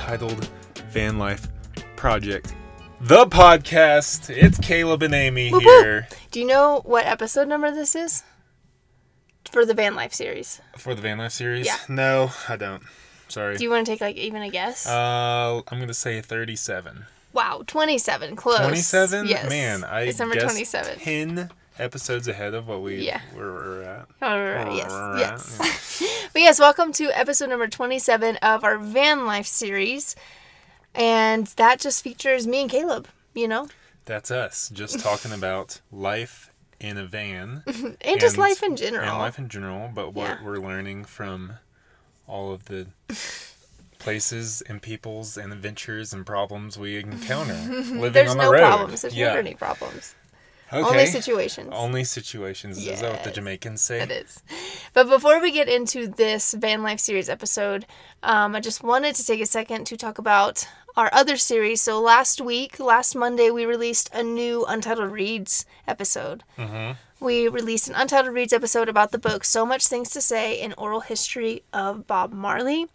Untitled Van Life Project, the podcast. It's Caleb and Amy whoop. here Do you know what episode number this is? For the van life series. for the Van Life series. Yeah. No, I don't. Sorry. Do you want to take like even a guess? uh, I'm gonna say 37. wow, 27. Close. 27. Yes. Man, I It's number guessed 27. 10 episodes ahead of what we Yeah. were, were at. All right, yes, yes. but yes, welcome to episode number 27 of our van life series. And that just features me and Caleb, you know, That's us, just talking about life in a van. and, just life in general. And life in general, but what Yeah. we're learning from all of the places and peoples and adventures and problems we encounter living There's on the no road. problems. There's yeah. never any problems. Okay. Only situations. Only situations. Is that what the Jamaicans say? It is. But before we get into this Van Life series episode, um, I just wanted to take a second to talk about our other series. So last week, last Monday, we released a new Untitled Reads episode. Mm-hmm. We released an Untitled Reads episode about the book So Much Things to Say in Oral History of Bob Marley.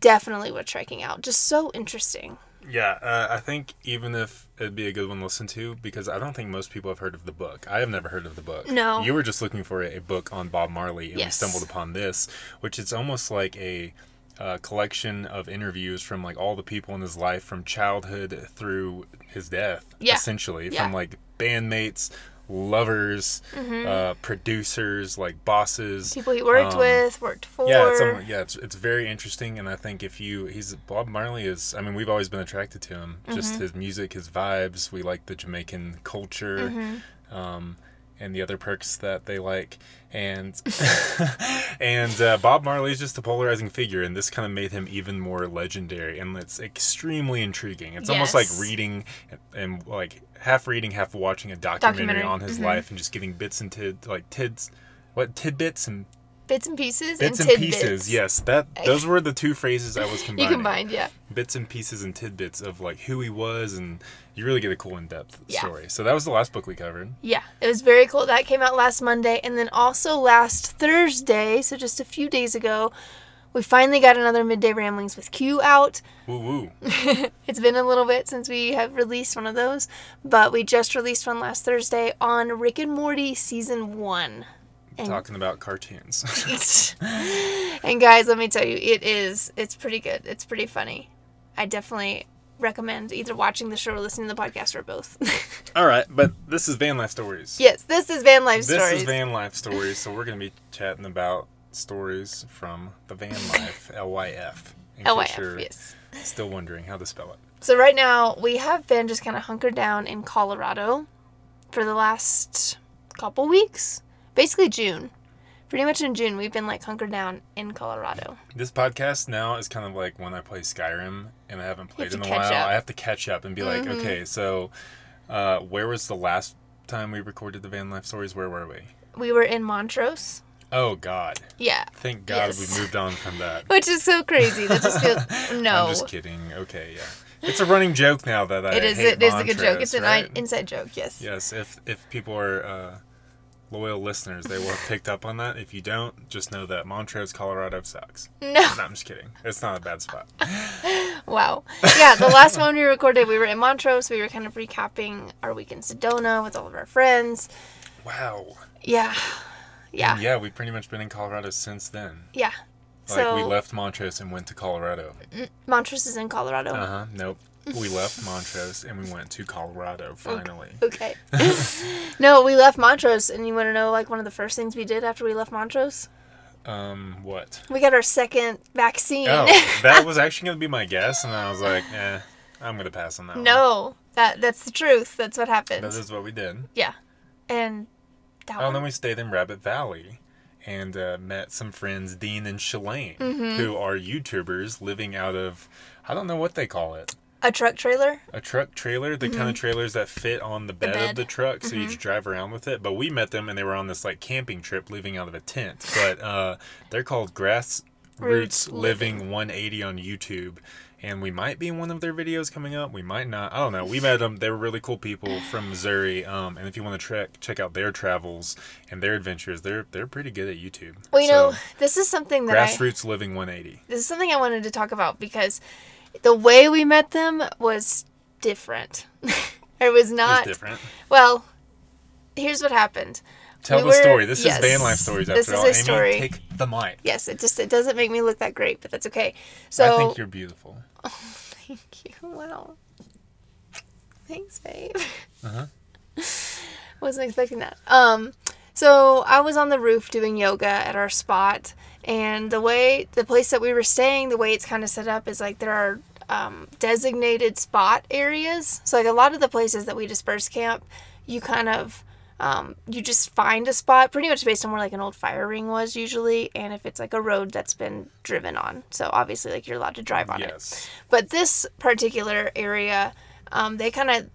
Definitely worth checking out. Just so interesting. Yeah, uh, I think even if it'd be a good one to listen to, because I don't think most people have heard of the book. I have never heard of the book. No. You were just looking for a, book on Bob Marley, and Yes. we stumbled upon this, which is almost like a uh, collection of interviews from like all the people in his life from childhood through his death, Yeah. essentially, Yeah. From like bandmates, lovers, uh, producers, like bosses. People he worked Um, with, worked for. Yeah, it's, um, yeah, it's, it's very interesting, and I think if you, he's Bob Marley is. I mean, we've always been attracted to him. Just Mm-hmm. his music, his vibes. We like the Jamaican culture, Mm-hmm. um, and the other perks that they like. And and uh, Bob Marley is just a polarizing figure, and this kind of made him even more legendary, and it's extremely intriguing. It's almost like reading and, and like half reading, half watching a documentary, Documentary, on his mhm. life, and just getting bits and tid like tids. What tidbits and bits and pieces bits and and, tidbits. pieces yes that those were the two phrases i was combining You combined, yeah. bits and pieces and tidbits of like who he was and you really get a cool in-depth Yeah. story so that was the last book we covered Yeah, it was very cool. That came out last Monday. And then also last Thursday, so just a few days ago, we finally got another Midday Ramblings with Q out. woo woo It's been a little bit since we have released one of those, but we just released one last Thursday on Rick and Morty Season 1. And, talking about cartoons and guys, let me tell you, it is, it's pretty good. It's pretty funny. I definitely recommend either watching the show or listening to the podcast or both. all right but this is van life stories yes, this is Van Life this Stories. This is van life stories so we're going to be chatting about stories from the van life lyf in LYF, you're yes. still wondering how to spell it So right now we have been just kind of hunkered down in Colorado for the last couple weeks, basically June. Pretty much in June we've been like hunkered down in Colorado. This podcast now is kind of like when I play Skyrim and I haven't played in a while. up. I have to catch up and be like, Mhm. okay, so uh, where was the last time we recorded the van life stories? Where were we? We were in Montrose. Oh God! Yeah, Thank God Yes. we moved on from that. which is so crazy. That just feels no. I'm just kidding. Okay, yeah, it's a running joke now that I It is. hate It is a good joke. It's an right? inside joke. Yes. Yes, if if people are uh, loyal listeners, they will have picked up on that. If you don't, just know that Montrose, Colorado sucks. No. No, I'm just kidding. It's not a bad spot. Wow. Yeah, the last one we recorded, we were in Montrose. We were kind of recapping our week in Sedona with all of our friends. Wow. Yeah. Yeah. And yeah, we've pretty much been in Colorado since then. Yeah. Like So we left Montrose and went to Colorado. Montrose is in Colorado. Uh huh. Nope. We left Montrose and we went to Colorado finally. Okay. no, we left Montrose, and you want to know like one of the first things we did after we left Montrose? Um, what? We got our second vaccine. Oh, that was actually gonna be my guess, and I was like, eh, I'm gonna pass on that. one. no, that that's the truth. That's what happened. That is what we did. yeah, and that Oh, and then we stayed in Rabbit Valley and uh, met some friends, Dean and Shalane, Mm-hmm. who are YouTubers living out of, I don't know what they call it. A truck trailer. a truck trailer, the kind of trailers that fit on the bed, Mm-hmm. bed. Mm-hmm. of the truck, so you just drive around with it. But we met them and they were on this like camping trip, living out of a tent. But uh, they're called Grass Roots Roots Living 180 on YouTube, and we might be in one of their videos coming up. We might not. I don't know. We met them. They were really cool people from Missouri. Um, and if you want to check check out their travels and their adventures, they're they're pretty good at YouTube. Well, you So, know, this is something that I, grassroots living 180. this is something I wanted to talk about because the way we met them was different. it was not different. well. Here's what happened. Tell we the were- story. This yes, is van life stories this after is all. a Amy, story. take the mic. Yes, it just it doesn't make me look that great, but that's okay. So I think you're beautiful. Thank you. Wow. Thanks, babe. Uh-huh. Wasn't expecting that. Um, so I was on the roof doing yoga at our spot, and the way the place that we were staying, the way it's kind of set up is like there are um, designated spot areas. So like a lot of the places that we disperse camp, you kind of um, you just find a spot pretty much based on where like an old fire ring was usually, and if it's like a road that's been driven on. So obviously like you're allowed to drive on it. Yes. But this particular area, um, they kind of,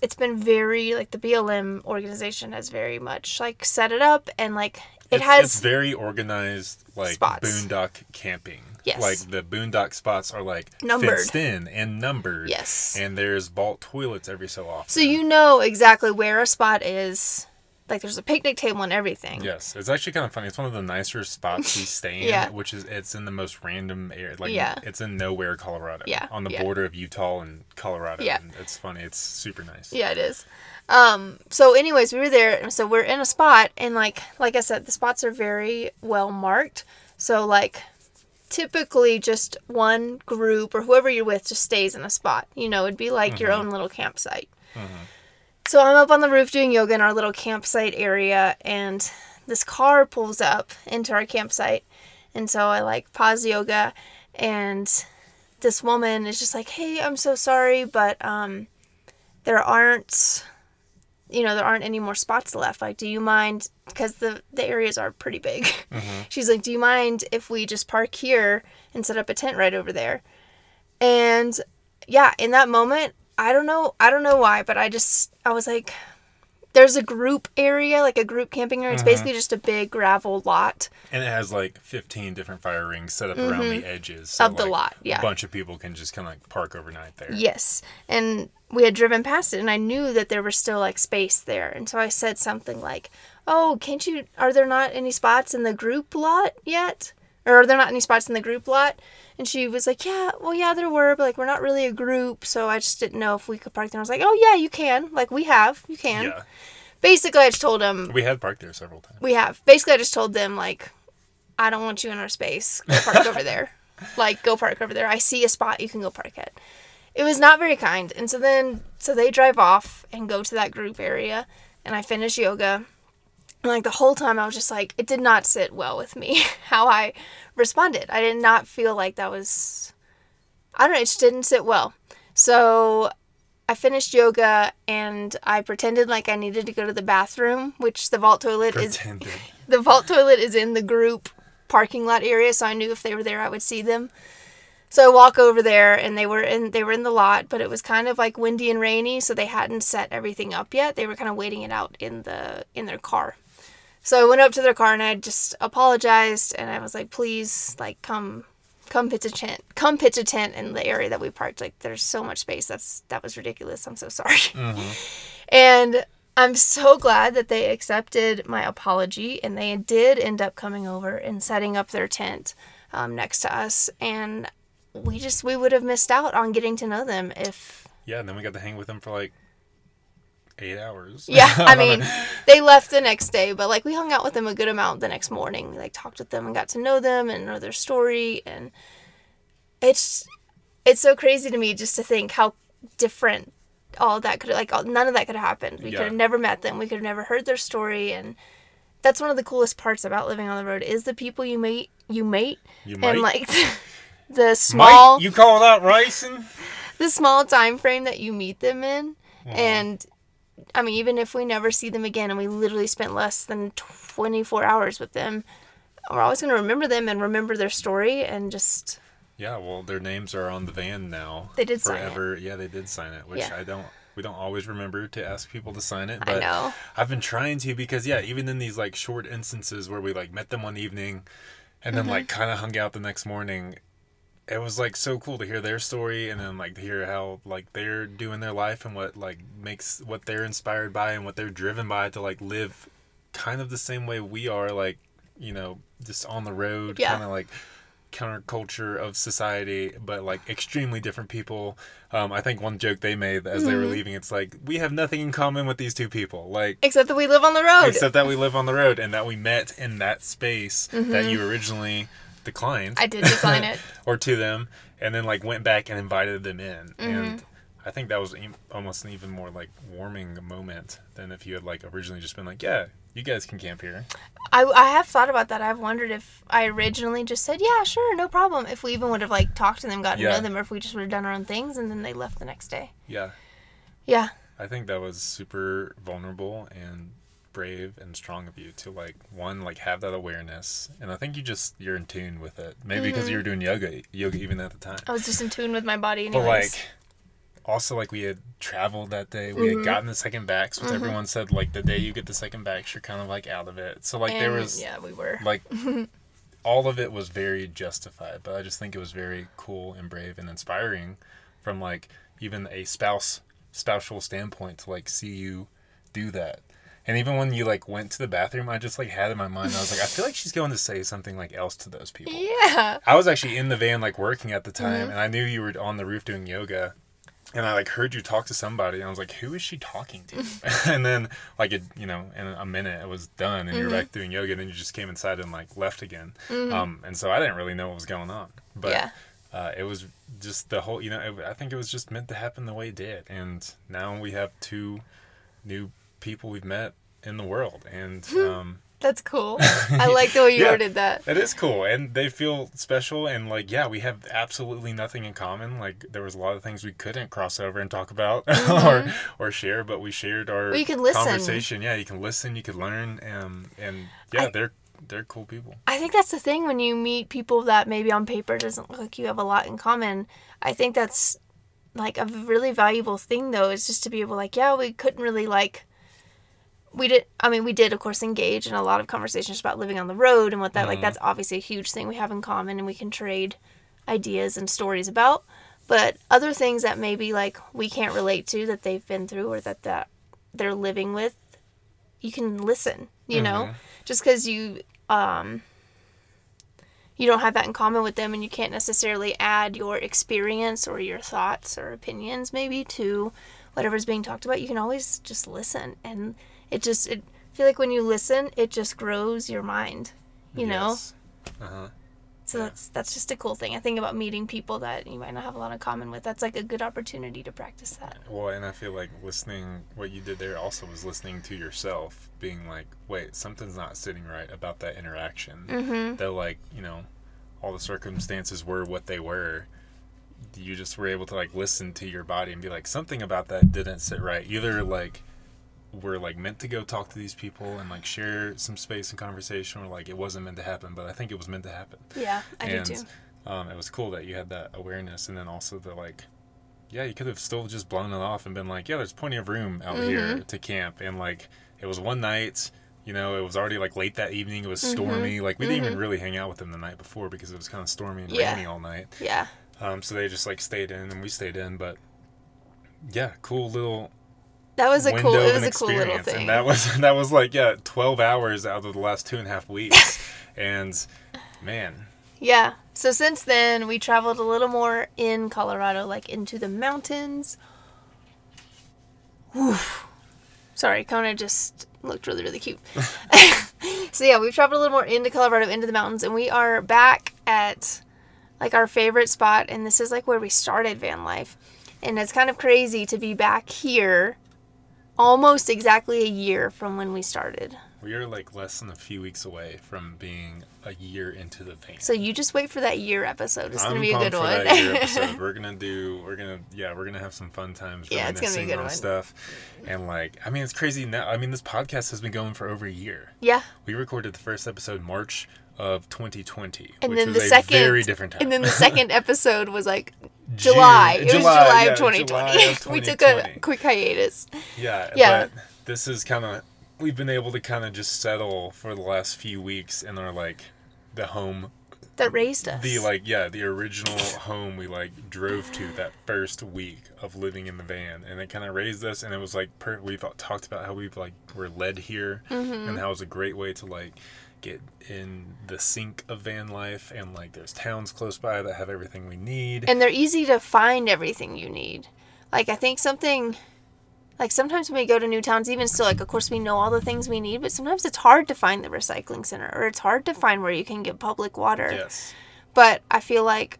it's been very like the BLM organization has very much like set it up and like it it's, has it's very organized, like Spots. boondock camping. Yes. Like the boondock spots are like Numbered. fenced in and numbered. Yes. And there's vault toilets every so often. so you know exactly where a spot is. Like there's a picnic table and everything. Yes, it's actually kind of funny. It's one of the nicer spots we stay in, Yeah. which is it's in the most random area. Like Yeah. it's in nowhere, Colorado. Yeah, On the yeah. border of Utah and Colorado. Yeah. And it's funny. It's super nice. Yeah, it is. Um, so anyways, we were there and so we're in a spot and like like I said, the spots are very well marked. So like typically just one group or whoever you're with just stays in a spot. You know, it'd be like your own little campsite. So I'm up on the roof doing yoga in our little campsite area and this car pulls up into our campsite. And so I like pause yoga and this woman is just like, "Hey, I'm so sorry, but um there aren't you know there aren't any more spots left. Like do you mind because the the areas are pretty big. Mm-hmm. She's like do you mind if we just park here and set up a tent right over there? And yeah in that moment i don't know i don't know why but i just i was like there's a group area like a group camping area it's basically just a big gravel lot And it has like 15 different fire rings set up around the edges. So Mm-hmm. Of the lot, yeah. A bunch of people can just kind of like park overnight there. Yes. And we had driven past it and I knew that there was still like space there. And so I said something like, Oh, can't you, are there not any spots in the group lot yet? Or are there not any spots in the group lot? And she was like, Yeah, well, yeah, there were, but like we're not really a group. So I just didn't know if we could park there. I was like, Oh, yeah, you can. Like we have, you can. Yeah. Basically, I just told them, We have parked there several times. We have. Basically, I just told them, like, I don't want you in our space. Go park over there. Like, go park over there. I see a spot you can go park at. It was not very kind. And so then, so they drive off and go to that group area, and I finish yoga. And like the whole time, I was just like, it did not sit well with me how I responded. I did not feel like that was, I don't know, it just didn't sit well. So I finished yoga and I pretended like I needed to go to the bathroom, which the vault toilet is Pretended. the vault toilet is in the group parking lot area, so I knew if they were there, I would see them. So I walk over there, and they were in they were in the lot, but it was kind of like windy and rainy, so they hadn't set everything up yet. They were kind of waiting it out in the in their car. So I went up to their car and I just apologized, and I was like, "Please, like, come." Come pitch a tent. Come pitch a tent in the area that we parked. Like, there's so much space. That's that was ridiculous. I'm so sorry. And I'm so glad that they accepted my apology and they did end up coming over and setting up their tent um, next to us. And we just, we would have missed out on getting to know them if, Yeah, and then we got to hang with them for like eight hours. yeah, I mean, they left the next day, but like we hung out with them a good amount the next morning. We, like talked with them and got to know them and know their story. And it's, it's so crazy to me just to think how different all that could like all, none of that could have happened. We Yeah. could have never met them. We could have never heard their story and that's one of the coolest parts about living on the road is the people you meet you meet You and might. like the small Mike, you call that racing? the small time frame that you meet them in mm-hmm. and I mean even if we never see them again and we literally spent less than 24 hours with them we're always going to remember them and remember their story and just Yeah, well, their names are on the van now. They did sign it. forever. Yeah, they did sign it, which Yeah. I don't. We don't always remember to ask people to sign it, I but know. I've been trying to because yeah, even in these like short instances where we like met them one evening, and then Mm-hmm. like kind of hung out the next morning, it was like so cool to hear their story and then like to hear how like they're doing their life and what like makes what they're inspired by and what they're driven by to like live kind of the same way we are like you know just on the road Yeah. kind of like counterculture of society but like extremely different people um, i think one joke they made as they were Mm-hmm. leaving it's like we have nothing in common with these two people like Except that we live on the road. except that we live on the road and that we met in that space that you originally declined. I did decline it. or to them and then like went back and invited them in Mm-hmm. and i think that was almost an even more like warming moment than if you had like originally just been like yeah you guys can camp here I, I have thought about that. I've wondered if I originally just said, yeah, sure, no problem. If we even would have like talked to them, gotten to know them, or if we just would have done our own things and then they left the next day. yeah Yeah. i think that was super vulnerable and brave and strong of you to like one like have that awareness and i think you just you're in tune with it maybe because Mm-hmm. you were doing yoga yoga even at the time I was just in tune with my body But like, also like we had traveled that day. We Mm-hmm. had gotten the second backs, which everyone said like the day you get the second backs, you're kind of like out of it. So like there was yeah, we were. like all of it was very justified. But I just think it was very cool and brave and inspiring from like even a spouse spousal standpoint to like see you do that. And even when you like went to the bathroom, I just like had in my mind, I was like, I feel like she's going to say something like else to those people. Yeah. I was actually in the van like working at the time Mm-hmm. and I knew you were on the roof doing yoga and I like heard you talk to somebody and I was like, Who is she talking to? and then like it you know, in a minute it was done and Mm-hmm. you're back doing yoga and then you just came inside and like left again. Um and so I didn't really know what was going on. But yeah. uh, it was just the whole you know, it, I think it was just meant to happen the way it did. And now we have two new people we've met in the world and um That's cool. I like the way you Yeah. worded that. It is cool, and they feel special, and like, yeah, we have absolutely nothing in common. Like, there was a lot of things we couldn't cross over and talk about or or share, but we shared our Mm-hmm. Well, you can listen. conversation. Yeah, you can listen, you can learn, um, and yeah, I- they're they're cool people. I think that's the thing when you meet people that maybe on paper doesn't look like you have a lot in common. I think that's like a really valuable thing though is just to be able like yeah we couldn't really like we did I mean we did of course engage in a lot of conversations about living on the road and what that like that's obviously a huge thing we have in common and we can trade ideas and stories about. But other things that maybe like we can't relate to that they've been through or that that they're living with you can listen you know? Just because you um you don't have that in common with them and you can't necessarily add your experience or your thoughts or opinions maybe to whatever's being talked about you can always just listen and it just it I feel like when you listen it just grows your mind you know Uh huh. so that's that's just a cool thing i think about meeting people that you might not have a lot in common with that's like a good opportunity to practice that Well, and I feel like listening, what you did there also was listening to yourself, being like, wait, something's not sitting right about that interaction. Mm-hmm. Though, like, you know, all the circumstances were what they were. You just were able to like listen to your body and be like, something about that didn't sit right. Either like we're like meant to go talk to these people and like share some space and conversation, or like it wasn't meant to happen. But I think it was meant to happen yeah i and do too um, it was cool that you had that awareness and then also the like yeah you could have still just blown it off and been like yeah there's plenty of room out here Mm-hmm. to camp and like it was one night you know it was already like late that evening it was stormy like we didn't even really hang out with them the night before because it was kind of stormy and Mm-hmm. Yeah. rainy all night yeah um, so they just like stayed in and we stayed in but yeah cool little that was a cool it was a cool little thing and that was that was like yeah 12 hours out of the last two and a half weeks and man Yeah. So since then, we traveled a little more in Colorado, like into the mountains. Oof. Sorry, Kona just looked really, really cute. so yeah, we've traveled a little more into Colorado, into the mountains, and we are back at like our favorite spot, and this is like where we started van life. And it's kind of crazy to be back here almost exactly a year from when we started. We are like less than a few weeks away from being a year into the van. So you just wait for that year episode. It's I'm gonna be a good for one. that year episode. We're gonna do. We're gonna. Yeah, we're gonna have some fun times. Yeah, it's gonna be a good one. Stuff, and like, I mean, it's crazy now. I mean, this podcast has been going for over a year. yeah. We recorded the first episode March of 2020, And which then was the a second very different time. And then the second episode was like June- July. It was July yeah, of 2020. July of we took a quick hiatus. Yeah, Yeah. but this is kind of we've been able to kind of just settle for the last few weeks in our like the home that raised us. the like yeah the original home we like drove to that first week of living in the van and it kind of raised us and it was like per- we've talked about how we've like were led here Mm-hmm. and how it was a great way to like get in the sink of van life and like there's towns close by that have everything we need and they're easy to find everything you need. Like I think something like sometimes when we go to new towns, even still, like of course we know all the things we need, but sometimes it's hard to find the recycling center or it's hard to find where you can get public water. yes But I feel like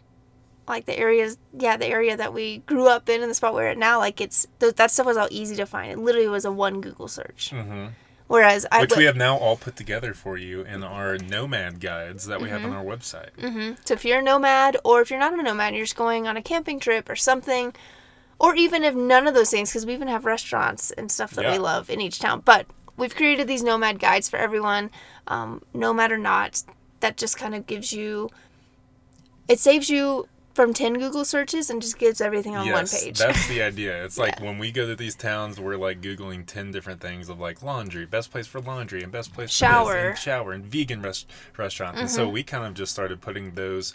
like the areas yeah, the area that we grew up in and the spot we're at now, like it's th- that stuff was all easy to find. It literally was a one Google search. hmm Whereas I which would- we have now all put together for you in our nomad guides that we have Mm-hmm. on our website hmm So if you're a nomad, or if you're not a nomad, you're just going on a camping trip or something, or even if none of those things, because we even have restaurants and stuff that Yeah. we love in each town. But we've created these nomad guides for everyone, um, nomad or not. That just kind of gives you, it saves you from 10 Google searches and just gives everything on one page. That's the idea. It's like when we go to these towns, we're like googling ten different things of like laundry, best place for laundry, and best place for this, Shower. and shower, and vegan rest- restaurant. And so Mm-hmm. we kind of just started putting those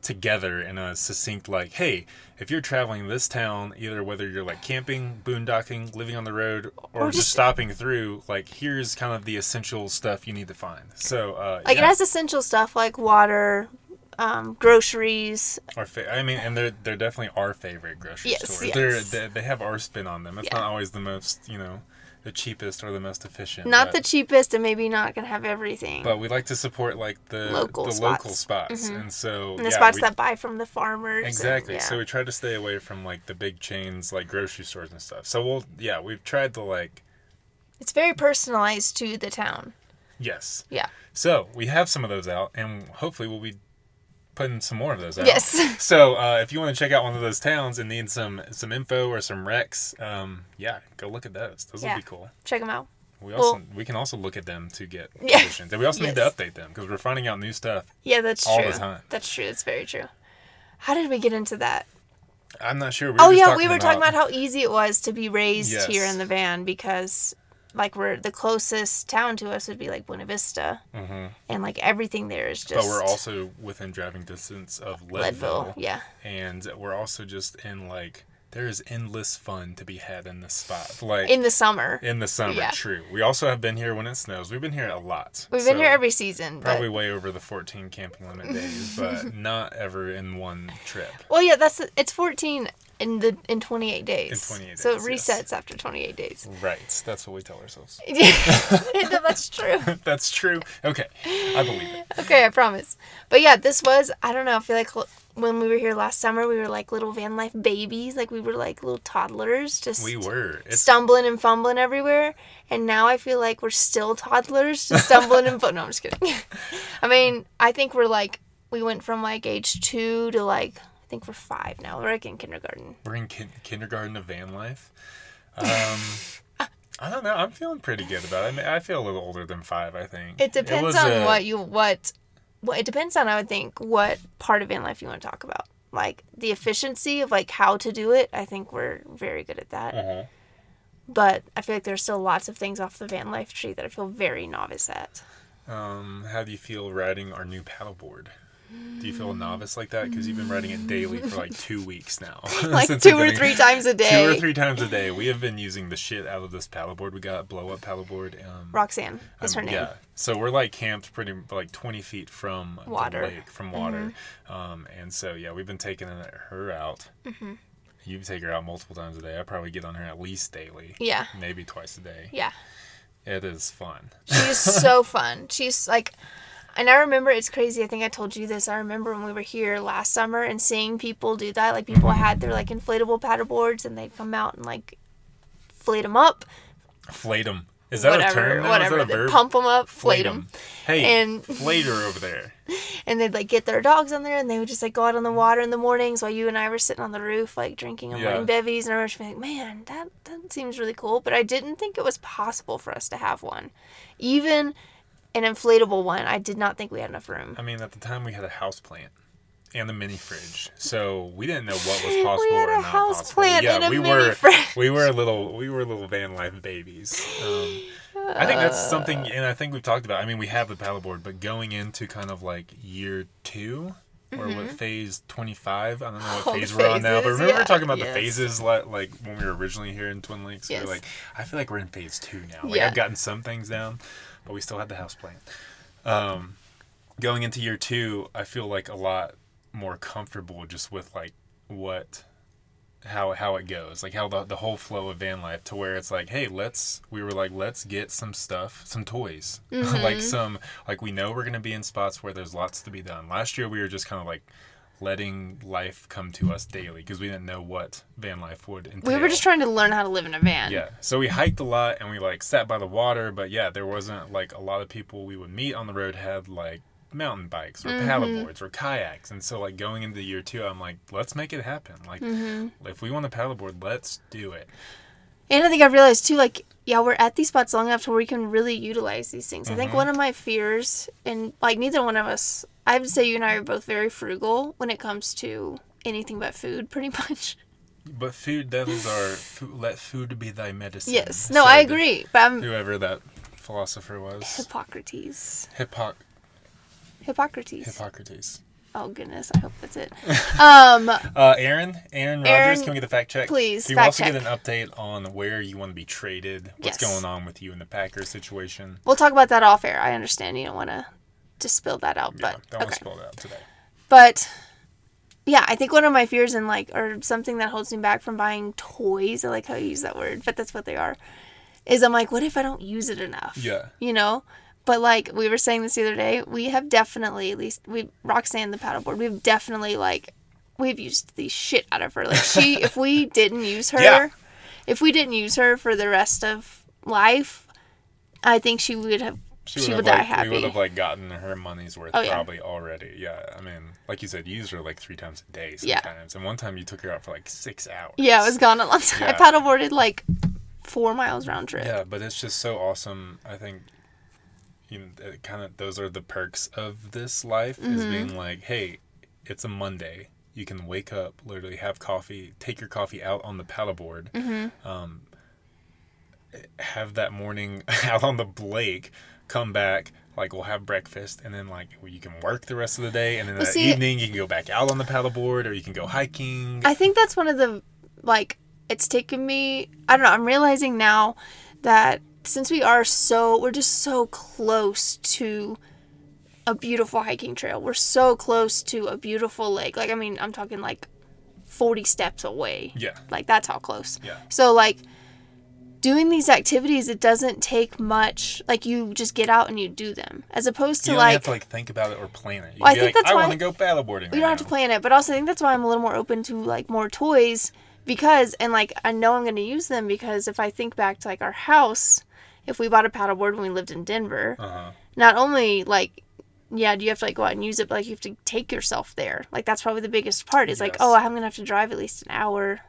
together in a succinct like, hey, if you're traveling this town, either whether you're like camping, boondocking, living on the road, or, Or just, just- stopping through, like here's kind of the essential stuff you need to find. So uh, like yeah. it has essential stuff like water, um, groceries. Our fa- I mean, and they're they're definitely our favorite grocery Yes, stores. yes. They're they, they have our spin on them. It's Yeah. not always the most you know, the cheapest or the most efficient. Not the cheapest and maybe not gonna have everything. But we like to support like the Local the spots. local spots, and so and the yeah, spots we- that buy from the farmers. and- exactly. yeah. So we try to stay away from like the big chains like grocery stores and stuff. So we'll yeah we've tried to like It's very personalized to the town. yes. Yeah. So we have some of those out, and hopefully we'll be putting some more of those out. Yes. So uh, if you want to check out one of those towns and need some some info or some recs, um, yeah, go look at those. Those Yeah. will be cool. Check them out. We also Well- we can also look at them to get Yeah. conditions, and we also need to update them because we're finding out new stuff. Yeah, that's All true. the time. That's true. That's very true. How did we get into that? I'm not sure. We oh yeah, we were talking about about how easy it was to be raised here in the van because like we're the closest town to us would be like Buena Vista, Mhm. and like everything there is just. But we're also within driving distance of Leadville, Leadville. Yeah. and we're also just in like there is endless fun to be had in this spot. Like In the summer, in the summer, Yeah. true. We also have been here when it snows. We've been here a lot. we've been here every season. But, Probably way over the 14 camping limit days, but not ever in one trip. well, yeah, that's it's 14 in the in 28 days. In 28 So it days, yes. resets after 28 days. Right. That's what we tell ourselves. no, that's true. That's true. Okay. I believe it. Okay, I promise. But yeah, this was I don't know. I feel like when we were here last summer, we were like little van life babies. Like we were like little toddlers, just We were. It's stumbling and fumbling everywhere. And now I feel like we're still toddlers, just stumbling and fum- No, I'm just kidding. I mean, I think we're like we went from like age two to like I think we're five now. We're like in kindergarten. we're in kin- kindergarten of van life. Um, I don't know. I'm feeling pretty good about it. I, mean, I feel a little older than five. I think It depends was, on uh, what you what. Well, it depends on I would think what part of van life you want to talk about. Like the efficiency of like how to do it. I think we're very good at that. Uh-huh. But I feel like there's still lots of things off the van life tree that I feel very novice at. Um, how do you feel riding our new paddleboard? Do you feel a novice like that? Because you've been riding it daily for like two weeks now. Like two or three times a day. Two or three times a day. We have been using the shit out of this paddleboard. We got blow up paddleboard. Um, Roxanne is her um, name. Yeah. So we're like camped pretty like 20 feet from Water. Mm-hmm. the lake, from water. Um, and so, yeah, we've been taking her out. Mm-hmm. You take her out multiple times a day. I probably get on her at least daily. Yeah. Maybe twice a day. Yeah. It is fun. She's so fun. She's like, and I remember it's crazy. I think I told you this. I remember when we were here last summer and seeing people do that. Like people mm-hmm. had their like inflatable paddle boards and they'd come out and like flate them up, Flate 'em. Is that whatever, a term now? whatever. Is that a verb? pump them up, Flate flate 'em. them, Hey, And- flater over there. and they'd like get their dogs on there and they would just like go out on the water in the mornings while you and I were sitting on the roof like drinking our Yeah. morning bevies. And I remember just being like, man, that that seems really cool. But I didn't think it was possible for us to have one, even an inflatable one. I did not think we had enough room. I mean, at the time we had a house plant and a mini fridge, so we didn't know what was possible we had or a not house possible. plant yeah, and a we mini were fridge. we were a little we were little van life babies. Um, I think that's something, and I think we've talked about. I mean, we have the paddleboard, but going into kind of like year two, or what phase twenty five? I don't know what Mm-hmm. Oh, phase we're on now, but phases, remember we yeah, were talking about the phases like, like when we were originally here in Twin Lakes. We Yes. were like, I feel like we're in phase two now. Like Yeah. I've gotten some things down, but we still had the house plan. Um, going into year two, I feel like a lot more comfortable just with like what how how it goes like how the, the whole flow of van life to where it's like hey let's we were like let's get some stuff some toys like some like we know we're going to be in spots where there's lots to be done last year we were just kind of like letting life come to us daily because we didn't know what van life would entail We were just trying to learn how to live in a van. yeah. So we hiked a lot and we like sat by the water, but yeah, there wasn't like a lot of people we would meet on the road had like mountain bikes or Mm-hmm. paddleboards or kayaks. And so like going into year two, I'm like, let's make it happen. Like Mm-hmm. if we want a paddleboard, let's do it. And I think I've realized too, like, yeah, we're at these spots long enough to where we can really utilize these things. I think Mm-hmm. one of my fears, and like neither one of us, I would say you and I are both very frugal when it comes to anything but food, pretty much. But food, that is our let food be thy medicine. Yes. No, I said agree. But I'm Whoever that philosopher was, Hippocrates. Hippoc- Hippocrates. Hippocrates. Oh goodness, I hope that's it. Um, Uh, Aaron, Aaron Rodgers, Aaron, can we get the fact check? please, Can you also check. get an update on where you want to be traded? What's Yes. going on with you in the Packers situation? we'll talk about that off air. I understand you don't want to just spill that out, Yeah, but don't want okay. to spell that out today. But yeah, I think one of my fears and like or something that holds me back from buying toys, I like how you use that word, but that's what they are. Is I'm like, what if I don't use it enough? Yeah. You know? But like we were saying this the other day, we have definitely at least we Roxanne the paddleboard, we've definitely like we've used the shit out of her. Like she if we didn't use her Yeah. if we didn't use her for the rest of life, I think she would have she, would, have, die like, happy. We would have like gotten her money's worth Oh, yeah. probably already. Yeah, I mean, like you said, you used her like three times a day Yeah. sometimes, and one time you took her out for like six hours. yeah, I was gone a long time. I paddleboarded like four miles round trip. Yeah, but it's just so awesome. I think you know, kind of those are the perks of this life is Mm-hmm. being like, hey, it's a Monday. You can wake up, literally have coffee, take your coffee out on the paddleboard, Mm-hmm. um, have that morning out on the Blake, come back. Like we'll have breakfast, and then like you can work the rest of the day, and then Well, that see- evening you can go back out on the paddleboard, or you can go hiking. I think that's one of the like it's taken me I don't know, I'm realizing now that since we are so we're just so close to a beautiful hiking trail. We're so close to a beautiful lake. Like I mean, I'm talking like 40 steps away. yeah, Like that's how close. yeah, So like doing these activities it doesn't take much like you just get out and you do them as opposed to you like have to like think about it or plan it. You Well, I think like, that's I why- want to go paddleboarding. you right don't have to plan it but also i think that's why i'm a little more open to like more toys because and like i know i'm going to use them because if i think back to like our house if we bought a paddleboard when we lived in denver Uh-huh. not only like yeah do you have to like go out and use it but like you have to take yourself there like that's probably the biggest part is like oh i'm going to have to drive at least an hour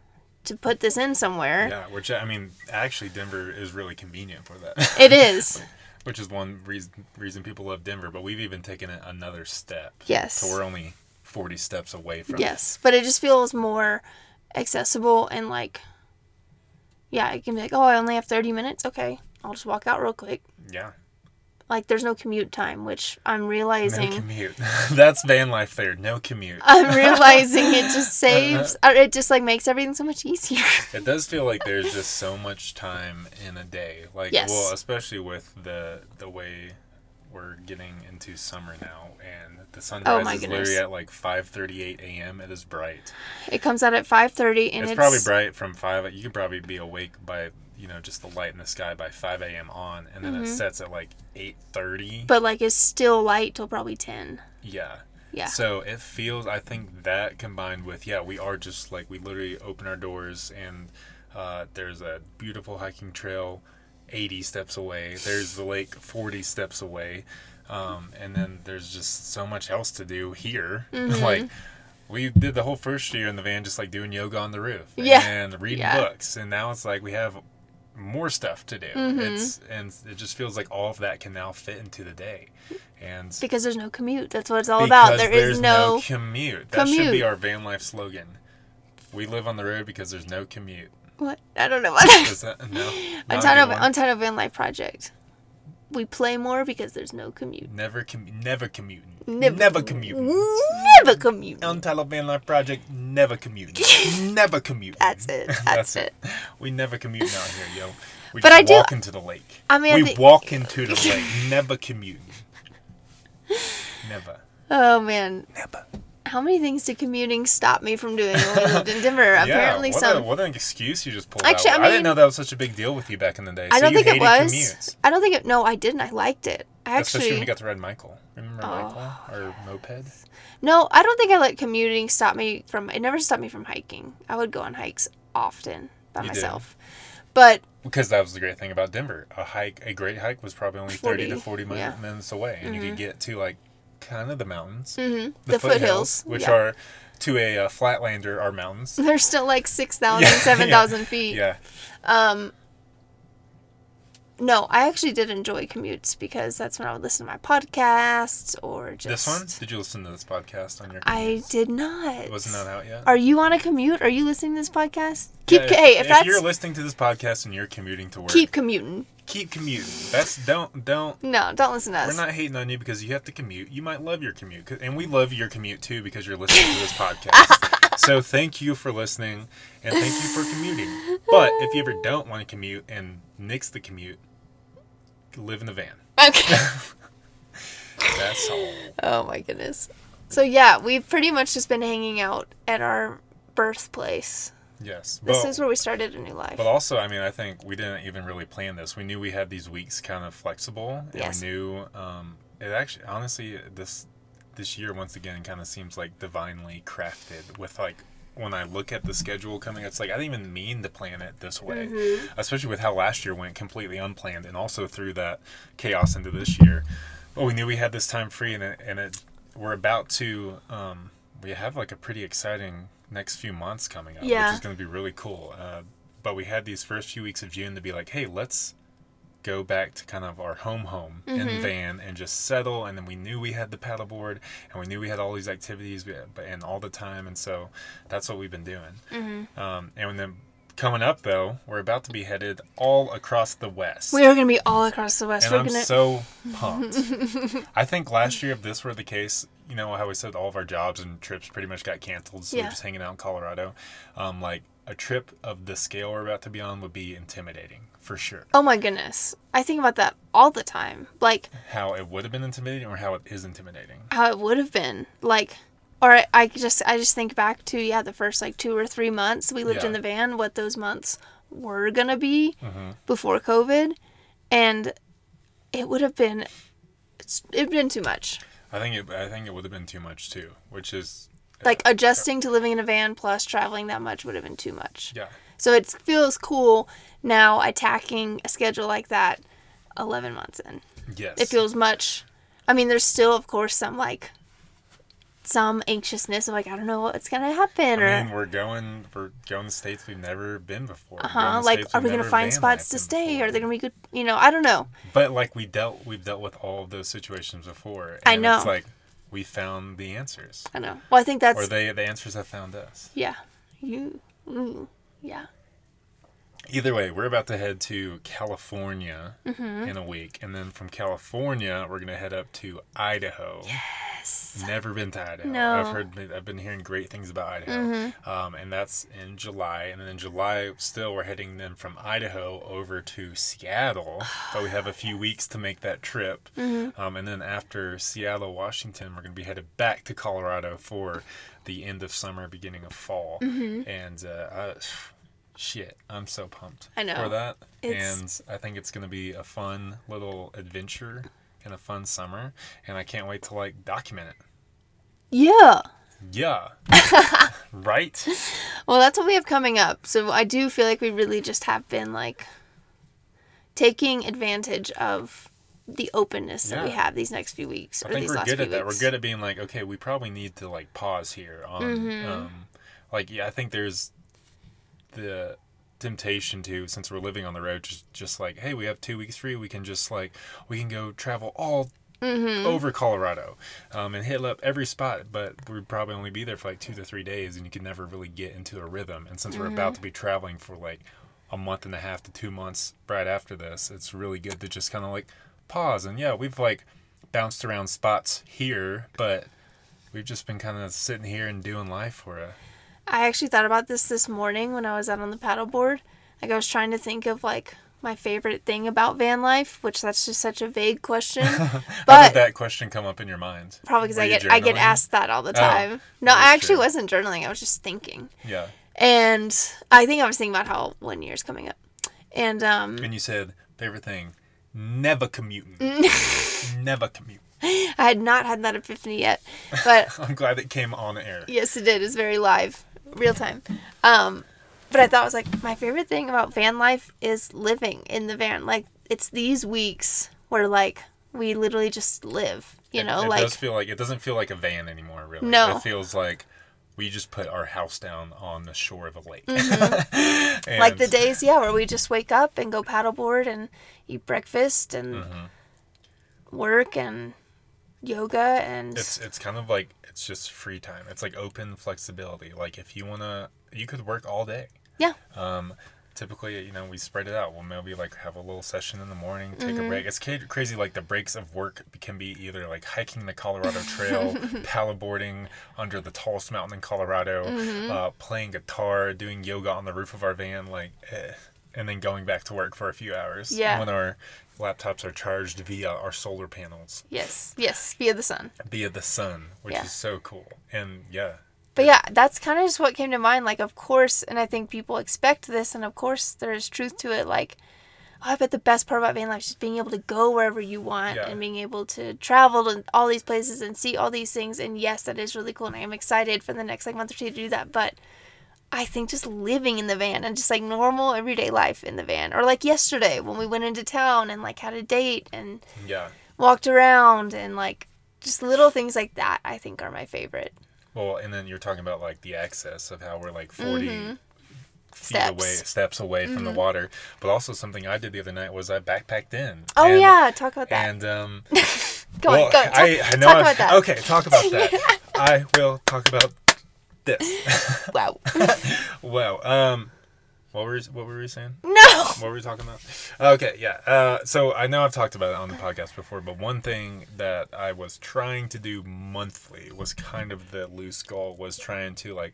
to put this in somewhere Yeah, which I mean, actually, Denver is really convenient for that. it is which is one reason reason people love Denver. But we've even taken it another step. yes So we're only forty steps away from. Yes, but it just feels more accessible and like, yeah, it can be like, oh, I only have 30 minutes. Okay, I'll just walk out real quick. Yeah. Like, there's no commute time, which I'm realizing. No commute. That's van life there. No commute. I'm realizing it just saves, or it just like makes everything so much easier. It does feel like there's just so much time in a day. Like, Yes. well, especially with the the way we're getting into summer now, and the sunrise Oh goodness. literally at like 5:38 a.m. It is bright. It comes out at 5:30, and it's, it's, probably bright from five. You could probably be awake by you know just the light in the sky by 5 a.m. on, and then it sets at like 8:30. Mm-hmm. but like it's still light till probably 10. yeah. Yeah. So it feels. I think that combined with yeah, we are just like we literally open our doors and uh, there's a beautiful hiking trail, 80 steps away. There's the lake 40 steps away, um, and then there's just so much else to do here. Mm-hmm. like we did the whole first year in the van just like doing yoga on the roof Yeah. and reading Yeah. books, and now it's like we have more stuff to do. Mm-hmm. It's and it just feels like all of that can now fit into the day, and Because there's no commute. That's what it's all about. There is there's no. commute. That should be our van life slogan. We live on the road because there's no commute. What? I don't know what that no? Untitled? Untitled Van Life Project. we play more because there's no commute. Never commu- never commuting. Never- Never, commuting. Never commute. Untitled Van Life Project, never commute. never commute. That's it. That's it. We never commute out here, yo. We But just I do- walk into the lake. I mean, I we think- walk into the lake. Never commuting. Never. Oh man, Never. how many things did commuting stop me from doing when we lived in Denver? Apparently yeah, what, some. A, what an excuse you just pulled Actually, out. I I, didn't know that was such a big deal with you back in the day. I don't think it was. Commutes. I don't think it. No, I didn't. I liked it. I Especially when actually. you got to ride Michael. Remember Oh. Michael? Or moped? No, I don't think I let commuting stop me from. It never stopped me from hiking. I would go on hikes often by You did. myself. But Because that was the great thing about Denver. A hike, a great hike was probably only 30 to 40, 40 yeah. Mm-hmm. minutes away. And you could get to like kind of the mountains. mhm, the, foothills, which yeah. are to a uh, flatlander are mountains. they're still like 6,000, Yeah, 7,000 feet. Yeah. Um, no, I actually did enjoy commutes because that's when I would listen to my podcasts or just. This one? Did you listen to this podcast on your commute? I did not. It wasn't that out yet? Are you on a commute? Are you listening to this podcast? Keep Yeah, hey, if, that's you're listening to this podcast and you're commuting to work, keep commuting. keep commuting. That's don't don't No, don't listen to us. We're not hating on you because you have to commute. You might love your commute, and we love your commute too because you're listening to this podcast. so thank you for listening, and thank you for commuting. But if you ever don't want to commute and nix the commute, live in the van. Okay. That's all. oh my goodness. So yeah, we've pretty much just been hanging out at our birthplace. Yes. This But, is where we started a new life. but also, I mean, I think we didn't even really plan this. We knew we had these weeks kind of flexible, and Yes. we knew um, it actually, honestly, this this year once again kind of seems like divinely crafted with like when I look at the schedule coming, it's like I didn't even mean to plan it this way, Mm-hmm. especially with how last year went completely unplanned, and also through that chaos into this year. But we knew we had this time free, and it, and it we're about to um, we have like a pretty exciting next few months coming up, Yeah. which is going to be really cool. Uh, but we had these first few weeks of June to be like, hey, let's go back to kind of our home home Mm-hmm. in van and just settle and then we knew we had the paddleboard and we knew we had all these activities and all the time and so that's what we've been doing Mm-hmm. um, and then coming up though we're about to be headed all across the west we are gonna be all across the west. and We're I'm gonna so pumped. I think last year, if this were the case, you know how we said all of our jobs and trips pretty much got canceled, so Yeah. we're just hanging out in Colorado. Um, like a trip of the scale we're about to be on would be intimidating for sure. Oh my goodness. I think about that all the time. Like How it would have been intimidating, or how it is intimidating. how it would have been. Like or I, I just I just think back to yeah, the first like 2 or 3 months we lived in the van, what those months were going to be Mm-hmm. before COVID and it would have been it's, it'd been too much. I think it. I think it would have been too much too, which is Like adjusting to living in a van plus traveling that much would have been too much. yeah. So it feels cool now attacking a schedule like that 11 months in. Yes. It feels much. I mean, there's still, of course, some like some anxiousness of like I don't know what's gonna happen or I mean, we're going. We're going to states we've never been before. uh huh. Like, are we gonna find spots to stay? Are they gonna be good? You know, I don't know. But like we dealt, we've dealt with all of those situations before. And I know. It's like we found the answers, I know. Well, I think that's or they the answers have found us. yeah. You, ooh, yeah. Either way, we're about to head to California Mm-hmm. in a week, and then from California, we're gonna head up to Idaho. Yes. Never been to Idaho. No. I've heard. I've been hearing great things about Idaho, Mm-hmm. um, and that's in July. And then in July, still we're heading then from Idaho over to Seattle. but we have a few weeks to make that trip. Mm-hmm. Um, and then after Seattle, Washington, we're going to be headed back to Colorado for the end of summer, beginning of fall. Mm-hmm. And uh, I, shit, I'm so pumped I know. for that. It's- And I think it's going to be a fun little adventure and a fun summer. And I can't wait to like document it. Yeah. Yeah. right? Well, that's what we have coming up. So I do feel like we really just have been like taking advantage of the openness that we Yeah. have these next few weeks. I think these we're last good few at that. We're weeks. good at being like, okay, we probably need to like pause here on Mm-hmm. um like yeah, I think there's the temptation to since we're living on the road just just like, hey, we have 2 weeks free, we can just like we can go travel all Mm-hmm. over Colorado um, and hit up every spot, but we'd probably only be there for like two to three days, and you could never really get into a rhythm. And since we're Mm-hmm. about to be traveling for like a month and a half to two months right after this, it's really good to just kind of like pause. And yeah, we've like bounced around spots here, but we've just been kind of sitting here and doing life for a. I actually thought about this this morning when I was out on the paddleboard. Like I was trying to think of like my favorite thing about van life, which that's just such a vague question. How But did that question come up in your mind? probably because I get I get asked that all the Oh, time. no, I actually true. wasn't journaling. I was just thinking. Yeah. And I think I was thinking about how one year's coming up. And um And you said favorite thing, never commuting. never commute. I had not had that epiphany yet. But I'm glad it came on air. Yes, it did. It's very live, real time. Um, but I thought it was like my favorite thing about van life is living in the van. Like it's these weeks where like we literally just live. You It- know, it, like does feel like it doesn't feel like a van anymore. Really, No. It feels like we just put our house down on the shore of a lake. Mm-hmm. like the days, yeah, where we just wake up and go paddleboard and eat breakfast and Mm-hmm. work and yoga and It's it's kind of like it's just free time. It's like open flexibility. Like if you wanna, you could work all day. yeah, Um, typically, you know, we spread it out. We'll maybe like have a little session in the morning, take Mm-hmm. a break. It's ca- crazy. Like the breaks of work can be either like hiking the Colorado Trail, paddleboarding under the tallest mountain in Colorado, Mm-hmm. uh, playing guitar, doing yoga on the roof of our van, like, eh, and then going back to work for a few hours. Yeah. When our laptops are charged via our solar panels, yes, yes, via the sun. via the sun, which Yeah. is so cool. And yeah, But yeah, that's kind of just what came to mind. Like, of course, and I think people expect this, and of course, there's truth to it. Like, oh, I bet the best part about van life is just being able to go wherever you want Yeah. and being able to travel to all these places and see all these things. And yes, that is really cool, and I am excited for the next like month or two to do that. But I think just living in the van and just like normal everyday life in the van, or like yesterday when we went into town and like had a date and yeah. walked around and like just little things like that, I think are my favorite. Well, and then you're talking about like the access of how we're like 40 Mm-hmm. Steps. Mm-hmm. away, steps away from the water. But also something I did the other night was I backpacked in. Oh And- yeah, talk about that. And um, Go well, on, go on. Talk, I, I know talk about that. Okay, talk about that. I will talk about this. Wow. well, um, what were what were we saying? no. What were we talking about? Okay, yeah. Uh, so I know I've talked about it on the podcast before, but one thing that I was trying to do monthly was kind of the loose goal was trying to like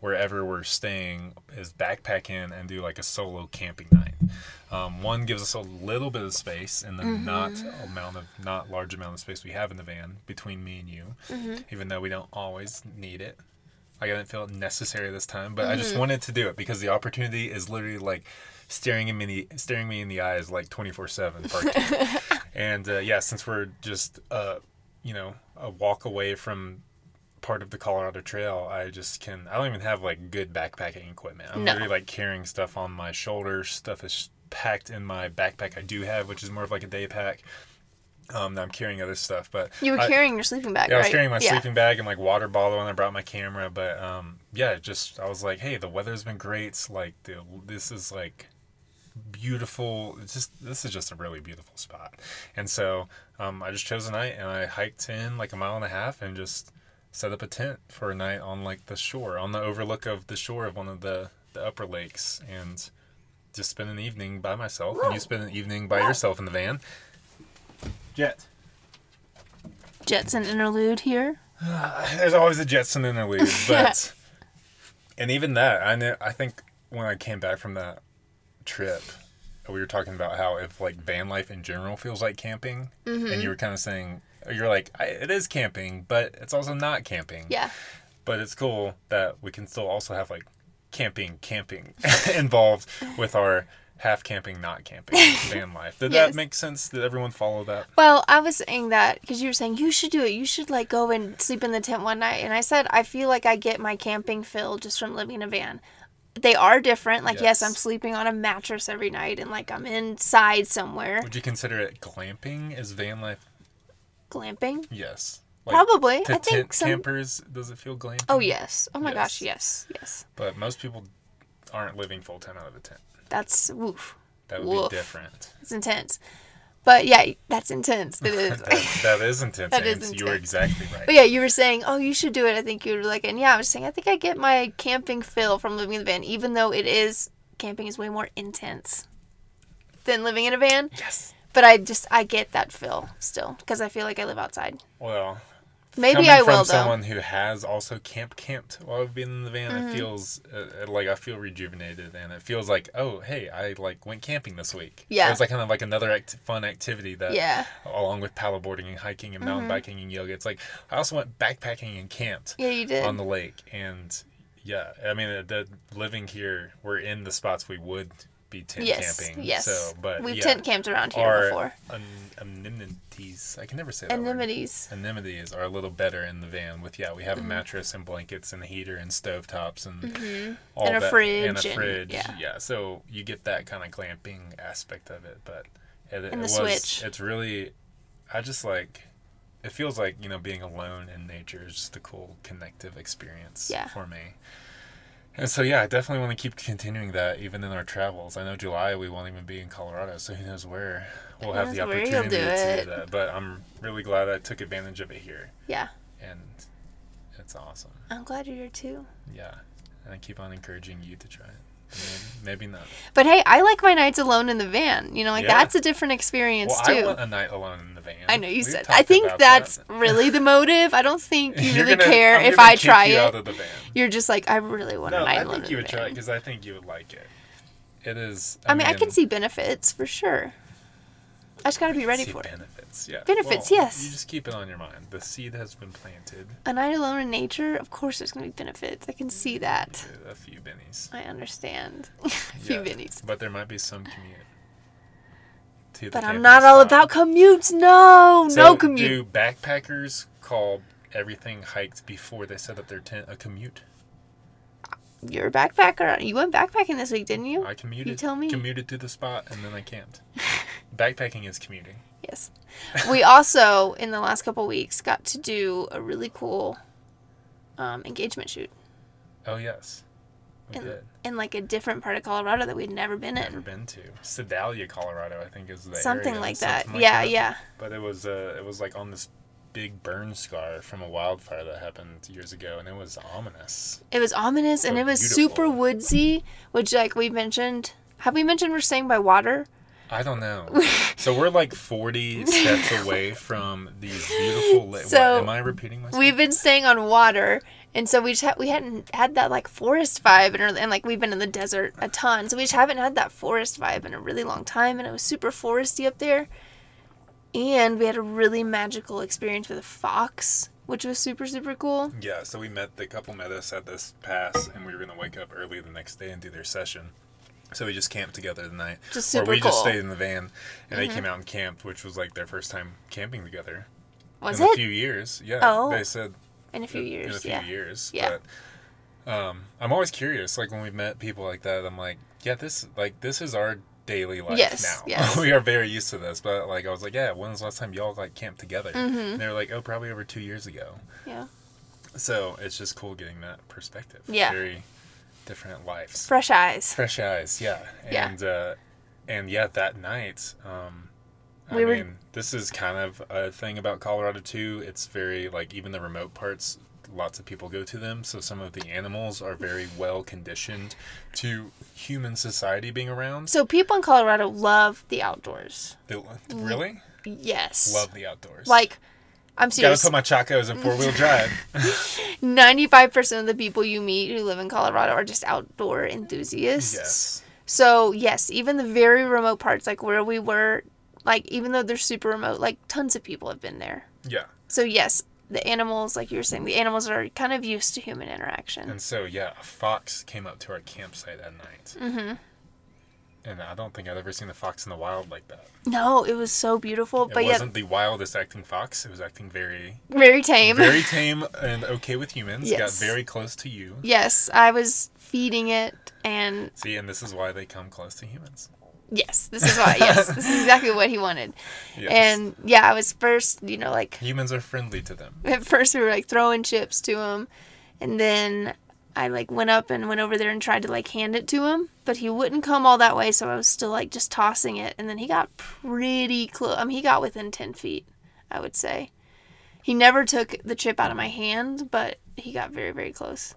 wherever we're staying is backpack in and do like a solo camping night. Um, one gives us a little bit of space in the not amount of not large amount of space we have in the van between me and you, even though we don't always need it. Like I didn't feel it necessary this time, but I just wanted to do it because the opportunity is literally like staring in me staring me in the eyes like 24/7 and uh, yeah, since we're just uh, you know, a walk away from part of the Colorado Trail, I just can I don't even have like good backpacking equipment. I'm No. literally like carrying stuff on my shoulders, stuff is packed in my backpack I do have, which is more of like a day pack. Um, I'm carrying other stuff, but You were I- carrying your sleeping bag, yeah, I was carrying my yeah. sleeping bag and like water bottle, and I brought my camera. But um, yeah, just I was like, hey, the weather's been great. Like, the, this is like beautiful. It's just this is just a really beautiful spot. And so um, I just chose a night, and I hiked in like a mile and a half, and just set up a tent for a night on like the shore, on the overlook of the shore of one of the the upper lakes, and just spend an evening by myself. And you spend an evening by yourself in the van. Jet. Jetson interlude here. There's always a Jetson interlude, but and even that, I. I think when I came back from that trip, we were talking about how if like van life in general feels like camping, Mm-hmm. and you were kind of saying you're like I, it is camping, but it's also not camping. Yeah. But it's cool that we can still also have like camping, camping involved with our half camping, not camping van life. Did Yes. that make sense? Did everyone follow that? Well, I was saying that because you were saying you should do it. You should like go and sleep in the tent one night. And I said I feel like I get my camping fill just from living in a van. They are different. Like yes, Yes. I'm sleeping on a mattress every night, and like I'm inside somewhere Would you consider it glamping? Is van life glamping. Yes. Like, Probably. I think tent some. campers, does it feel glamping? Oh yes. Oh my gosh. Yes. Yes. Yes. But most people aren't living full time out of a tent. That's woof. That would Woof. be different. It's intense. But yeah, that's intense. It is. that, that is intense. That is intense. You were exactly right. But yeah, you were saying, oh, you should do it. I think you were like, and yeah, I was saying, I think I get my camping fill from living in the van, even though it is camping is way more intense than living in a van. Yes. But I just I get that feel still because I feel like I live outside. Well, Maybe coming I from will though. someone who has also camp camped while I've been in the van, Mm-hmm. it feels uh, like I feel rejuvenated, and it feels like oh hey, I like went camping this week. Yeah. it was like kind of like another act- fun activity that Yeah. along with paddleboarding and hiking and mountain biking and yoga. It's like I also went backpacking and camped Yeah, you did. on the lake, and yeah, I mean uh, the living here, we're in the spots we would be tent yes. camping. Yes. So, but We've yeah, tent camped around here our before. an- amenities. I can never say that. Anemones. Amenities are a little better in the van. With yeah, we Mm-hmm. have a mattress and blankets and a heater and stove tops and all Mm-hmm. And a that, fridge and a and- fridge. yeah. so you get that kind of glamping aspect of it, but it, it was, switch. It's really, I just like. It feels like you know being alone in nature is just a cool connective experience Yeah. for me. And so yeah, I definitely want to keep continuing that even in our travels. I know July we won't even be in Colorado, so who knows where we'll have the knows where you'll opportunity do to do that. But I'm really glad I took advantage of it here, Yeah. and it's awesome. I'm glad you're here too. Yeah, and I keep on encouraging you to try it. Maybe, not. But hey, I like my nights alone in the van. You know, like Yeah. that's a different experience Well, too. I want a night alone in the van. I know you We've said. I think that's that. really the motive. I don't think you really gonna- care I'm if I try it. of the van. You're just like, I really want No, a night I alone think in you would try it because I think you would like it. It is. I mean, I can see benefits for sure. I just gotta be ready for it. Benefits. Yeah. Benefits, Well, yes. You just keep it on your mind. The seed has been planted. A night alone in nature, of course, there's gonna be benefits. I can mm, see that. A few bennies. I understand. a few Yeah, bennies. But there might be some commute. To the But I'm not all about commutes. No, So no commute. Do backpackers call everything hiked before they set up their tent a commute? You're a backpacker. You went backpacking this week, didn't you? I commuted. You tell me. Commuted to the spot and then I camped. Backpacking is commuting. Yes. We also, in the last couple weeks, got to do a really cool um, engagement shoot Oh yes, we in, did. in like a different part of Colorado that we'd never been Never in. Never been to Sedalia, Colorado. I think is the Something area, like that. something like yeah, that. yeah. But it was uh, it was like on this big burn scar from a wildfire that happened years ago, and it was ominous. It was ominous and it was beautiful. super woodsy, which, like we mentioned, have we mentioned we're staying by water? I don't know. so we're like 40 steps away from these beautiful. Li- So, what, am I repeating myself? We've been staying on water, and so we just ha- we hadn't had that like forest vibe, and, and like we've been in the desert a ton, so we just haven't had that forest vibe in a really long time, and it was super foresty up there, and we had a really magical experience with a fox, which was super super cool. Yeah, so we met the couple met us at this pass, and we were gonna wake up early the next day and do their session. So we just camped together the night, Just or super we just cool. Mm-hmm. stayed in the van, and they came out and camped, which was like their first time camping together Was it? in a few years. Yeah, Oh, they said in a few years. in a few Yeah. years. Yeah. But um, I'm always curious. Like when we've met people like that, I'm like, yeah, this like this is our daily life Yes, now. yes. we are very used to this. But like I was like, yeah, when was the last time y'all like camped together? Mm-hmm. And they were like, oh, probably over two years ago. Yeah. So it's just cool getting that perspective. Yeah. Very different lives. Fresh eyes. Fresh eyes, yeah. Yeah. And uh and yeah, that night, um I We were- mean, this is kind of a thing about Colorado too. It's very like even the remote parts, lots of people go to them. So some of the animals are very well conditioned to human society being around. So people in Colorado love the outdoors. They really Yes. love the outdoors. Like, I'm serious. gotta put my chacos in four wheel drive. 95% of the people you meet who live in Colorado are just outdoor enthusiasts. yes. So, yes, even the very remote parts, like where we were, like, even though they're super remote, like, tons of people have been there. Yeah. So, yes, the animals, like you were saying, the animals are kind of used to human interaction. And so yeah, a fox came up to our campsite at night. Mm-hmm. And I don't think I've ever seen a fox in the wild like that. No, it was so beautiful. It but yeah, wasn't the wildest acting fox. It was acting very, very tame. very tame and okay with humans. Got very close to you. yes, I was feeding it, and See, and this is why they come close to humans. yes, this is why, yes, this is exactly what he wanted. Yes. And yeah, I was first, you know, like, humans are friendly to them. at first we were like throwing chips to him and then i like went up and went over there and tried to like hand it to him but he wouldn't come all that way so i was still like just tossing it and then he got pretty close i mean he got within 10 feet i would say. He never took the chip out of my hand but he got very very close.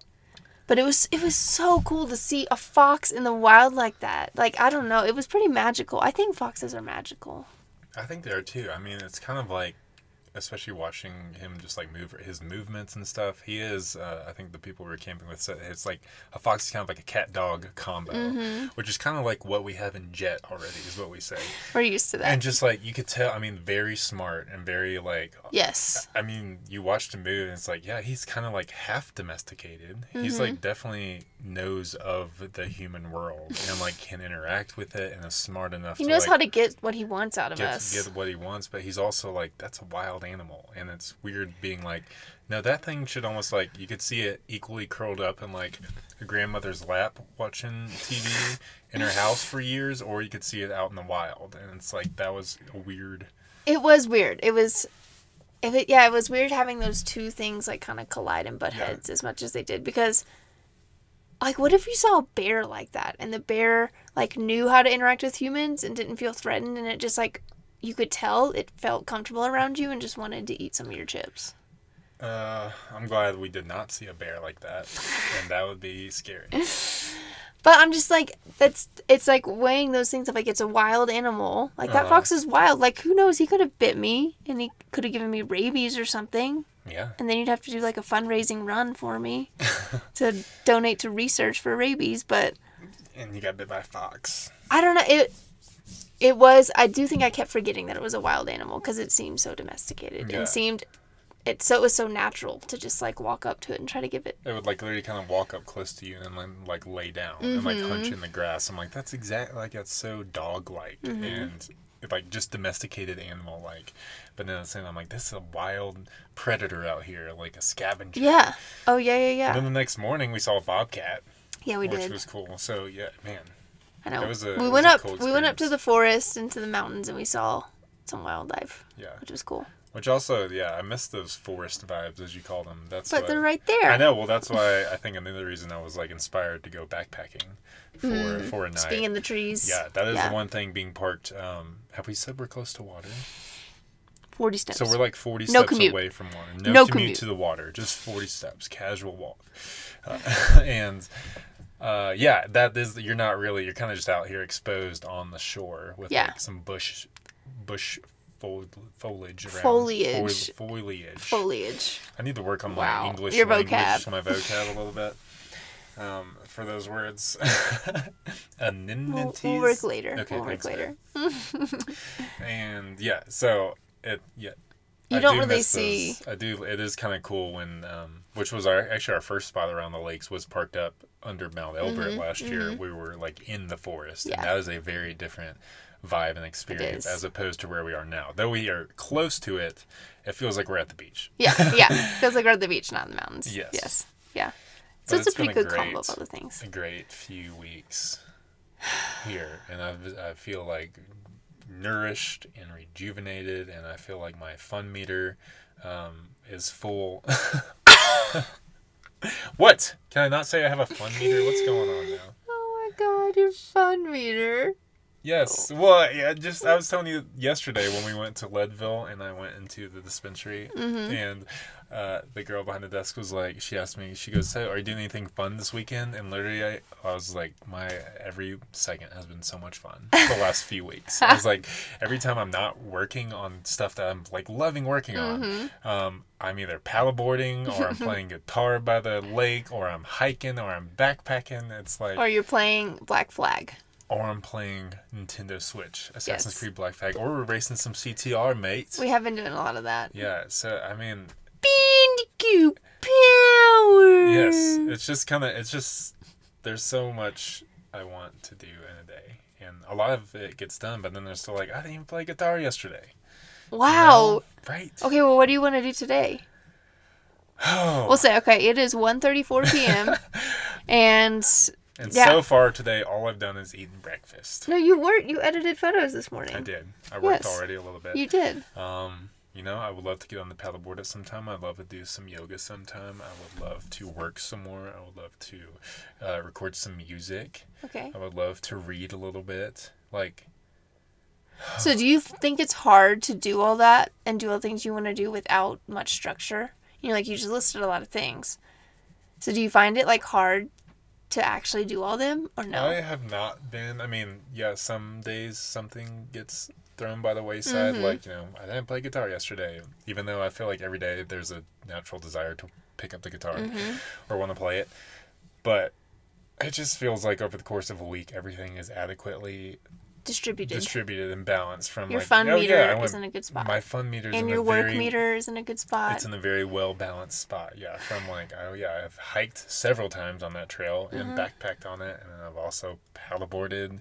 But it was it was so cool to see a fox in the wild like that. Like i don't know it was pretty magical. I think foxes are magical. I think they are too. I mean, it's kind of like, especially watching him just like move his movements and stuff. He is. Uh, I think the people we were camping with said it's like a fox is kind of like a cat dog combo, Mm-hmm. which is kind of like what we have in Jet already. Is what we say. We're used to that. And just like you could tell, I mean, very smart and very like. yes. I mean, you watch him move and it's like, yeah, he's kind of like half domesticated. He's Mm-hmm. like definitely knows of the human world and like can interact with it and is smart enough. He knows like, how to get what he wants out of get, us. get what he wants, but he's also like that's a wild animal, and it's weird being like, no, that thing should almost like you could see it equally curled up in like a grandmother's lap watching TV in her house for years, or you could see it out in the wild, and it's like that was a weird. It was weird. It was, if it yeah, it was weird having those two things like kind of collide and butt Yeah. heads as much as they did because, like, what if you saw a bear like that and the bear like knew how to interact with humans and didn't feel threatened and it just like you could tell it felt comfortable around you and just wanted to eat some of your chips. Uh, I'm glad we did not see a bear like that, and that would be scary. But I'm just like that's it's like weighing those things of like it's a wild animal. Like that Uh-huh. fox is wild. Like who knows? He could have bit me and he could have given me rabies or something. Yeah. and then you'd have to do like a fundraising run for me to donate to research for rabies but And you got bit by a fox. i don't know it it was i do think i kept forgetting that it was a wild animal because it seemed so domesticated Yeah. and seemed it so it was so natural to just like walk up to it and try to give it It would like literally kind of walk up close to you and then like lay down and like Mm-hmm. hunch in the grass. I'm like, that's exactly like that's so dog like Mm-hmm. and like just domesticated animal like. But then at the same time, I'm like, this is a wild predator out here, like a scavenger. yeah oh yeah yeah And yeah then the next morning we saw a bobcat, yeah we which did Which was cool. So yeah, man, i know a- we went up we went up to the forest into the mountains and we saw some wildlife yeah. which was cool Which also, yeah, I miss those forest vibes as you call them. That's but what, they're right there I know. Well, that's why I think another reason I was like inspired to go backpacking for for a night. being in the trees yeah, that is yeah. the one thing being parked. Um, have we said we're close to water? 40 steps So we're like 40 No steps commute. away from water. No, No commute, commute. to the water, just 40 steps, casual walk. Uh, and uh, yeah, that is you're not really you're kind of just out here exposed on the shore with Yeah. like some bush bush fo- foliage around. Foliage. Fo- foliage. foliage I need to work on Wow. my English Your language, vocab. my vocab a little bit. Um, for those words, We'll, animities. we'll work later. Okay, we'll work thanks, babe. later. And yeah, so it yeah. You I don't do really see- those. I do. It is kind of cool when, um, which was our actually our first spot around the lakes was parked up under Mount Elbert last year. We were like in the forest, Mm-hmm, Yeah. and that is a very different vibe and experience as opposed to where we are now. Though we are close to it, it feels like we're at the beach. Yeah, yeah. Feels like we're at the beach, not in the mountains. Yes. Yes. Yeah. So But it's a it's pretty good combo of great- other things. a great few weeks here, and I I feel like nourished and rejuvenated, and I feel like my fun meter um, is full. what? Can I not say I have a fun meter? What's going on now? Oh my god, your fun meter. Yes. Well, yeah. Just I was telling you yesterday when we went to Leadville and I went into the dispensary mm-hmm. and uh, the girl behind the desk was like, she asked me, she goes, "So, are you doing anything fun this weekend?" And literally, I, I was like, my every second has been so much fun the last few weeks. I was like, every time I'm not working on stuff that I'm like loving working on, um, I'm either paddleboarding or I'm playing guitar by the lake or I'm hiking or I'm backpacking. It's like Or you're playing Black Flag. or I'm playing Nintendo Switch, Assassin's Yes. Creed Black Flag, or we're racing some CTR, mate. We have been doing a lot of that. yeah, so I mean, Bandicoot power. yes, it's just kind of, it's just, there's so much I want to do in a day, and a lot of it gets done, but then there's still like, I didn't even play guitar yesterday. Wow. Right. Okay, well, what do you want to do today? Oh, We'll say, okay, it is 1.34 p.m. and and yeah. so far today, all I've done is eaten breakfast. no, you weren't. You edited photos this morning. I did. I worked Yes. already a little bit. You did. Um, you know, I would love to get on the paddleboard at some time. I'd love to do some yoga sometime. I would love to work some more. I would love to uh, record some music. Okay. I would love to read a little bit. Like, So do you think it's hard to do all that and do all the things you want to do without much structure? You know, like you just listed a lot of things. So do you find it like hard to actually do all them or no? I have not been. I mean, yeah, some days something gets thrown by the wayside. Mm-hmm. Like, you know, I didn't play guitar yesterday, even though I feel like every day there's a natural desire to pick up the guitar Mm-hmm. or want to play it. But it just feels like over the course of a week, everything is adequately Distributed. distributed and balanced from Your like, fun oh, meter yeah, I went- is in a good spot. My fun meter's and in your work very, meter is in a good spot. It's in a very well balanced spot. Yeah, from like oh yeah, I've hiked several times on that trail and Mm-hmm. backpacked on it, and I've also paddleboarded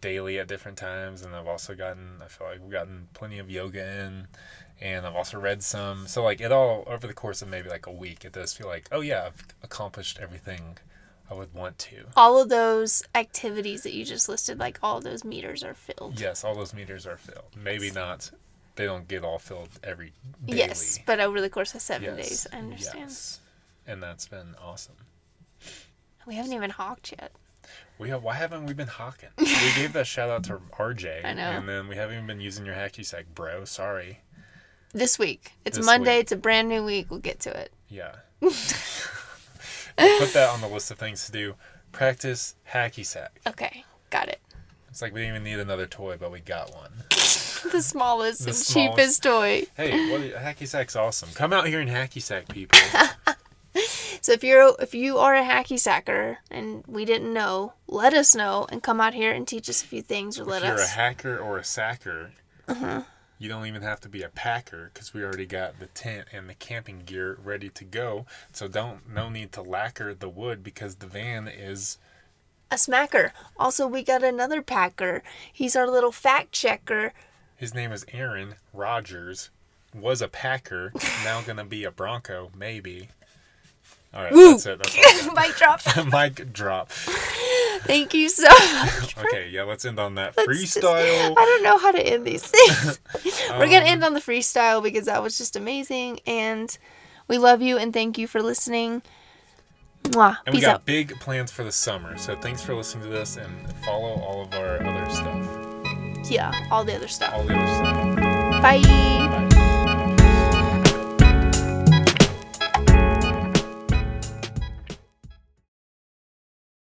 daily at different times, and I've also gotten I feel like we've gotten plenty of yoga in, and I've also read some. So like it all over the course of maybe like a week, it does feel like oh yeah, I've accomplished everything I would want to. all of those activities that you just listed, like all those meters are filled. Yes, all those meters are filled. Maybe not. They don't get all filled every daily. Yes, but over the course of seven Yes, days, I understand. yes. And that's been awesome. We haven't even hawked yet. We have, why haven't we been hawking? we gave that shout out to RJ. I know. And then we haven't even been using your hacky sack, bro. Sorry. This week. It's This Monday. week. It's a brand new week. We'll get to it. Yeah. Put that on the list of things to do. Practice hacky sack. Okay, got it. It's like we didn't even need another toy, but we got one. The smallest The and smallest. cheapest toy. Hey, what, hacky sack's awesome. Come out here and hacky sack people. So if you're if you are a hacky sacker and we didn't know, let us know and come out here and teach us a few things or let if you're a hacker or a sacker, Uh-huh. You don't even have to be a packer because we already got the tent and the camping gear ready to go. So don't no need to lacquer the wood because the van is a smacker. Also, we got another packer. He's our little fact checker. his name is Aaron Rodgers. Was a packer, now gonna be a Bronco, maybe. All right, Woo! that's it. That's all Mic drop. I. Mic drop. Thank you so much. Okay, yeah, let's end on that Let's just- freestyle. I don't know how to end these things. We're gonna Um, end on the freestyle because that was just amazing, and we love you and thank you for listening. Mwah. And we got out. big plans for the summer. So thanks for listening to this and follow all of our other stuff. Yeah, all the other stuff. All the other stuff. Bye. Bye.